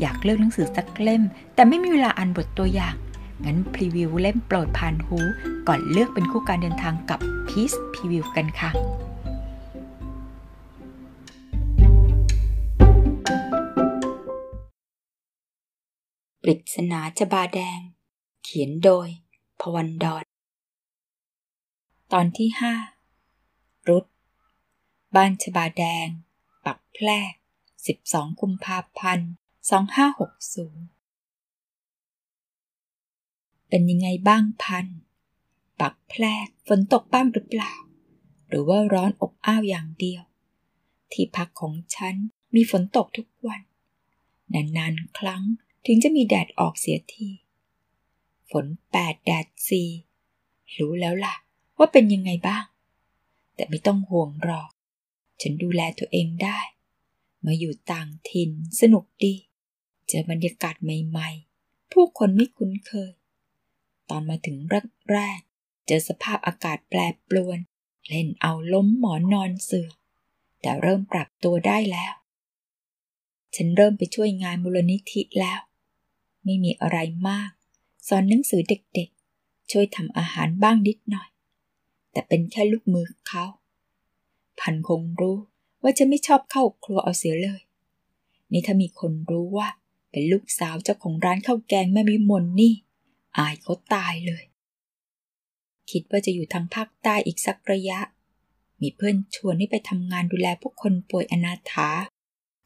อยากเลือกหนังสือสักเล่ม แต่ไม่มีเวลาอ่านบทตัวอย่าง งั้นพรีวิวเล่มโปรดผ่านหู ก่อนเลือกเป็นคู่การเดินทางกับพีซพรีวิวกันค่ะปริศนาจบาแดง เขียนโดย พวันดอนตอนที่ห้ารุดบ้านชบาแดง ปักแพรก12 กุมภาพันธ์ 2560 เป็นยังไงบ้างพัน ปักแพรกฝนตกบ้างหรือเปล่า หรือว่าร้อนอบอ้าวอย่างเดียว ที่พักของฉันมีฝนตกทุกวัน นานๆ ครั้งถึงจะมีแดดออกเสียที ฝนแปดแดดสี่รู้แล้วล่ะ ว่าเป็นยังไงบ้าง แต่ไม่ต้องห่วงหรอก ฉันดูแลตัวเองได้ มาอยู่ต่างถิ่นสนุกดี เจอบรรยากาศใหม่ๆ ผู้คนไม่คุ้นเคย ตอนมาถึงแรกๆ เจอสภาพอากาศแปรปรวน เล่นเอาล้มหมอนนอนเสือ แต่เริ่มปรับตัวได้แล้ว ฉันเริ่มไปช่วยงานมูลนิธิแล้ว ไม่มีอะไรมาก สอนหนังสือเด็กๆ ช่วยทำอาหารบ้างนิดหน่อย แต่เป็นแค่ลูกมือเขา พันคงรู้ว่าจะไม่ชอบเข้าครัวเอาเสียเลยนี่ถ้ามีคนรู้ว่า เป็นลูกสาวเจ้าของร้านข้าวแกงแม่วิมลนี่ อายเขาตายเลย คิดว่าจะอยู่ทางภาคใต้อีกสักระยะ มีเพื่อนชวนให้ไปทำงานดูแลพวกคนป่วยอนาถา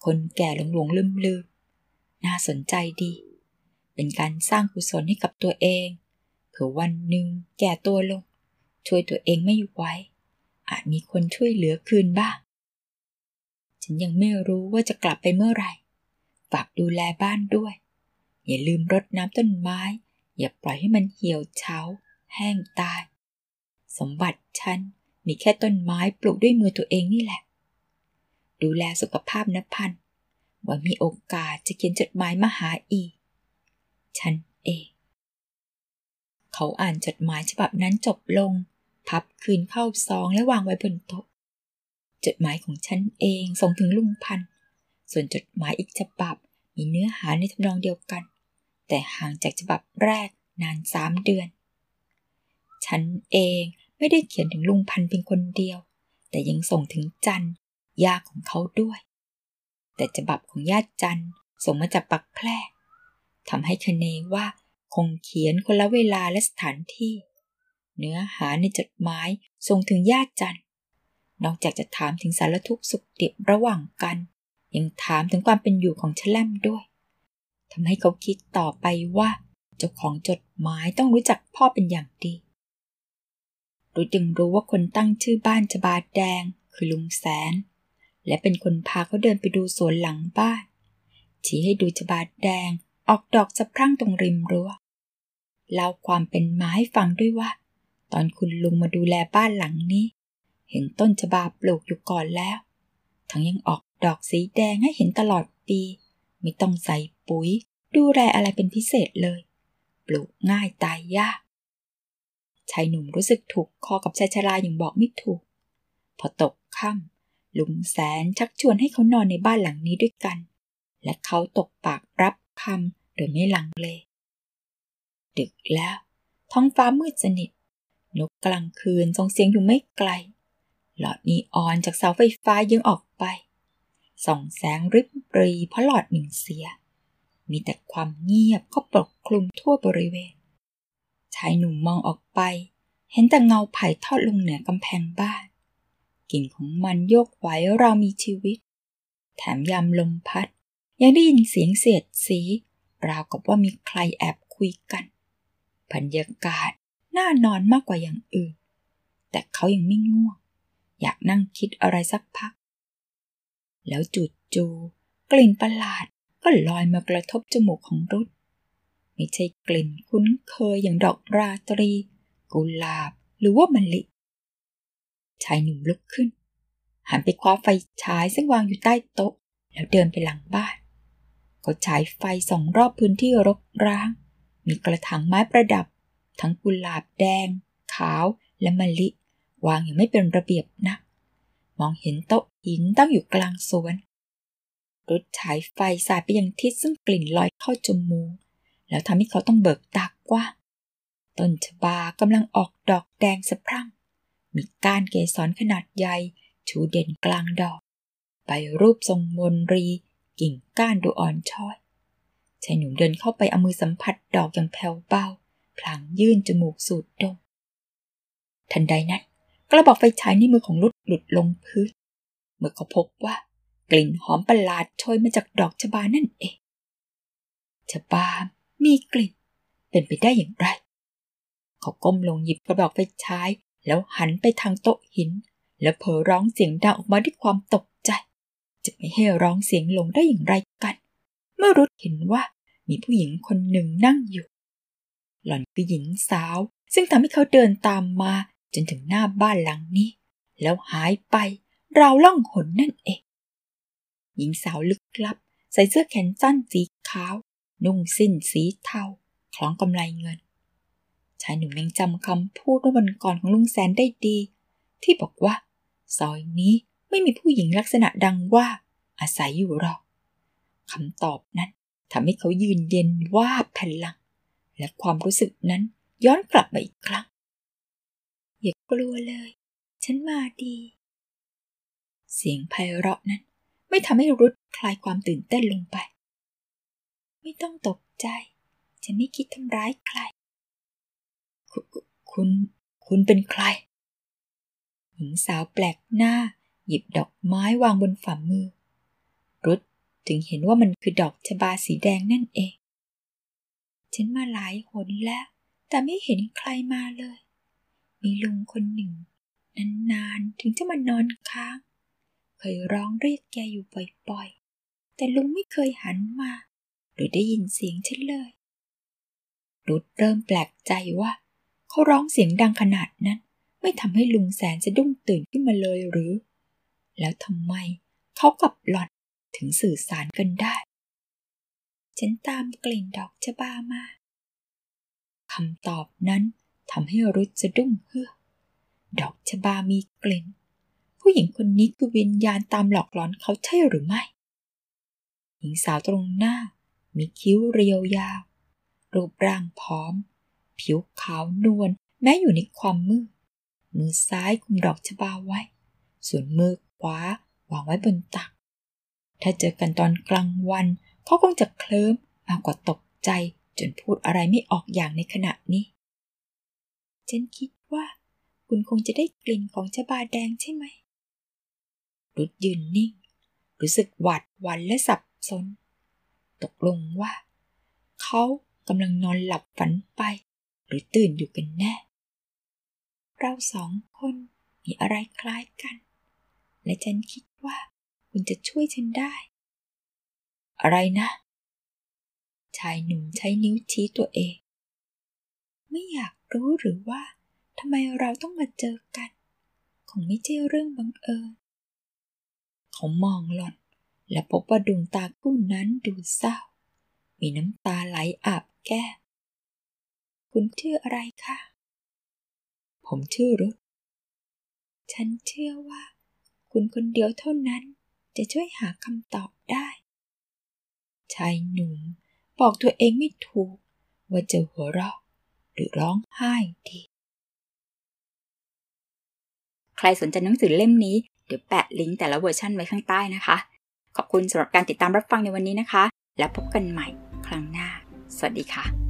คนแก่หลงหลงลืมลืมน่าสนใจดี เป็นการสร้างกุศลให้กับตัวเองเผื่อวันหนึ่งแก่ตัวลง ช่วยตัวเองไม่ไหวอาจมีคนช่วยเหลือคืนบ้าง ฉันยังไม่รู้ว่าจะกลับไปเมื่อไหร่ ฝากดูแลบ้านด้วย อย่าลืมรดน้ำต้นไม้ อย่าปล่อยให้มันเหี่ยวเฉาแห้งตาย สมบัติฉันมีแค่ต้นไม้ปลูกด้วยมือตัวเองนี่แหละ ดูแลสุขภาพนะพันว่ามีโอกาสจะเขียนจดหมายมาหาอีก ฉันเอง เขาอ่านจดหมายฉบับนั้นจบลง พับคืนเข้าซองและวางไว้บนโต๊ะ จดหมายของฉันเองส่งถึงลุงพัน ส่วนจดหมายอีกฉบับ มีเนื้อหาในทำนองเดียวกัน แต่ห่างจากฉบับแรกนานสามเดือน ฉันเองไม่ได้เขียนถึงลุงพันเป็นคนเดียว แต่ยังส่งถึงจันยาของเขาด้วย แต่ฉบับของญาติจันส่งมาจากปักแพร่ทำให้คเนว่าคงเขียนคนละเวลาและสถานที่ เนื้อหาในจดหมายส่งถึงญาติจันนอกจากจะถามถึงสารทุกข์สุขดิบระหว่างกัน ยังถามถึงความเป็นอยู่ของชแลมด้วยทำให้เขาคิดต่อไปว่า เจ้าของจดหมายต้องรู้จักพ่อเป็นอย่างดีรู้จึงรู้ว่าคนตั้งชื่อบ้านจบาดแดงคือลุงแสน และเป็นคนพาเขาเดินไปดูสวนหลังบ้าน ชี้ให้ดูจบาดแดงออกดอกสะพรั่งตรงริมรั้วเล่าความเป็นมาให้ฟังด้วยว่า ตอนคุณลุงมาดูแลบ้านหลังนี้ เห็นต้นชบาปลูกอยู่ก่อนแล้ว ทั้งยังออก ดอกสีแดงให้เห็นตลอดปี ไม่ต้องใส่ปุ๋ย ดูแลอะไรเป็นพิเศษเลย ปลูกง่ายตายยาก ชายหนุ่มรู้สึกถูกคอกับชายชราอย่างบอกไม่ถูก พอตกค่ำลุงแสนชักชวนให้เขานอนในบ้านหลังนี้ด้วยกัน และเขาตกปากรับคำโดยไม่ลังเล ดึกแล้ว ท้องฟ้ามืดสนิทนกกลางคืนส่งเสียงอยู่ไม่ไกล หลอดนีออนจากเสาไฟฟ้ายังออกไป ส่องแสงริบรีเพราะหลอดหนึ่งเสีย มีแต่ความเงียบก็ปกคลุมทั่วบริเวณ ชายหนุ่มมองออกไป เห็นแต่เงาไผ่ทอดลงเหนือกำแพงบ้าน กิ่งของมันโยกไหวเรามีชีวิต แถมยามลมพัด ยังได้ยินเสียงเสียดสี ราวกับว่ามีใครแอบคุยกันบรรยากาศน่านอนมากกว่าอย่างอื่น แต่เขายังไม่ง่วง อยากนั่งคิดอะไรสักพัก แล้วจูจูกลิ่นประหลาดก็ลอยมากระทบจมูกของรุดไม่ใช่กลิ่นคุ้นเคยอย่างดอกราตรี กุหลาบหรือว่ามะลิ ชายหนุ่มลุกขึ้น หันไปคว้าไฟฉายซึ่งวางอยู่ใต้โต๊ะ แล้วเดินไปหลังบ้านเขาฉายไฟสองรอบพื้นที่รกร้าง มีกระถางไม้ประดับ ทั้งกุหลาบแดง ขาวและมะลิ วางอย่างไม่เป็นระเบียบนักมองเห็นโต๊ะ หินตั้งอยู่กลางสวนรถฉายไฟสายไปยังทิศซึ่งกลิ่นลอยเข้าจมูก แล้วทำให้เขาต้องเบิกตากว้าต้นชบากำลังออกดอกแดงสะพรั่ง มีก้านเกสรขนาดใหญ่ ชูเด่นกลางดอก ใบรูปทรงมนรี กิ่งก้านดูอ่อนช้อยชายหนุ่มเดินเข้าไปเอามือสัมผัสดอกอย่างแผ่วเบาพลางยื่นจมูกสูดดม ทันใดนั้นกระบอกไฟฉายในมือของลุดหลุดลงพื้น เมื่อเขาพบว่ากลิ่นหอมประหลาดโชยมาจากดอกชบานั่นเองชบามีกลิ่น เป็นไปได้อย่างไร เขาก้มลงหยิบกระบอกไฟฉาย แล้วหันไปทางโต๊ะหิน แล้วเผลอร้องเสียงดังออกมาด้วยความตกใจ จะไม่ให้ร้องเสียงลงได้อย่างไรกัน เมื่อรุดเห็นว่ามีผู้หญิงคนหนึ่งนั่งอยู่ หล่อนคือหญิงสาว ซึ่งทำให้เขาเดินตามมาจนถึงหน้าบ้านหลังนี้ แล้วหายไป ราวล่องหนนั่นเอง หญิงสาวลึกลับ ใส่เสื้อแขนสั้นสีขาว นุ่งสิ้นสีเทาคล้องกำไลเงิน ชายหนุ่มยังจำคำพูดเมื่อวันก่อนของลุงแสนได้ดี ที่บอกว่า ซอยนี้ไม่มีผู้หญิงลักษณะดังว่า อาศัยอยู่หรอกคำตอบนั้นทำให้เขายืนเย็นว่าพลัง และความรู้สึกนั้นย้อนกลับมาอีกครั้ง อย่ากลัวเลย ฉันมาดี เสียงไพเราะนั้น ไม่ทำให้รุดคลายความตื่นเต้นลงไป ไม่ต้องตกใจ ฉันไม่คิดทำร้ายใคร คุณ คุณเป็นใคร หญิงสาวแปลกหน้า หยิบดอกไม้วางบนฝ่ามือ รุดถึงเห็นว่ามันคือดอกชบาสีแดงนั่นเอง ฉันมาหลายหนแล้ว แต่ไม่เห็นใครมาเลย มีลุงคนหนึ่งนานๆ ถึงจะมานอนค้าง เคยร้องเรียกแกอยู่บ่อยๆ แต่ลุงไม่เคยหันมา หรือได้ยินเสียงฉันเลยรุดเริ่มแปลกใจว่า เขาร้องเสียงดังขนาดนั้น ไม่ทำให้ลุงแสนจะดุ้งตื่นขึ้นมาเลยหรือ แล้วทำไมเขากับหล่อนถึงสื่อสารกันได้ ฉันตามกลิ่นดอกชะบามาคำตอบนั้นทำให้รุดจะดุ้งเฮือกดอกชะบามีกลิ่น ผู้หญิงคนนี้คือวิญญาณตามหลอกหลอนเขาใช่หรือไม่ หญิงสาวตรงหน้า มีคิ้วเรียวยาว รูปร่างผอม ผิวขาวนวลแม้อยู่ในความมืด มือซ้ายคุมดอกชะบาไว้ ส่วนมือขวาวางไว้บนตัก ถ้าเจอกันตอนกลางวันเขาคงจะเคลิ้มมากกว่าตกใจจนพูดอะไรไม่ออกอย่างในขณะนี้ฉันคิดว่า คุณคงจะได้กลิ่นของชะบาแดงใช่ไหม รุดยืนนิ่ง รู้สึกหวาดวันและสับสน ตกลงว่า เขากำลังนอนหลับฝันไป หรือตื่นอยู่กันแน่ เราสองคนมีอะไรคล้ายกัน และฉันคิดว่าคุณจะช่วยฉันได้ อะไรนะ ชายหนุ่มใช้นิ้วชี้ตัวเอง ไม่อยากรู้หรือว่าทำไมเราต้องมาเจอกัน คงไม่ใช่เรื่องบังเอิญ เขามองหล่อน และพบว่าดวงตาคู่นั้นดูเศร้า มีน้ำตาไหลอาบแก้มคุณชื่ออะไรคะ ผมชื่อรุธฉันเชื่อว่า คุณคนเดียวเท่านั้นจะช่วยหาคำตอบได้ชายหนุ่มบอกตัวเองไม่ถูก ว่าจะหัวเราะหรือร้องไห้ดี ใครสนใจหนังสือเล่มนี้ ดี๋ยวแปะลิงก์แต่ละเวอร์ชันไว้ข้างใต้นะคะ ขอบคุณสำหรับการติดตามรับฟังในวันนี้นะคะ แล้วพบกันใหม่ครั้งหน้า สวัสดีค่ะ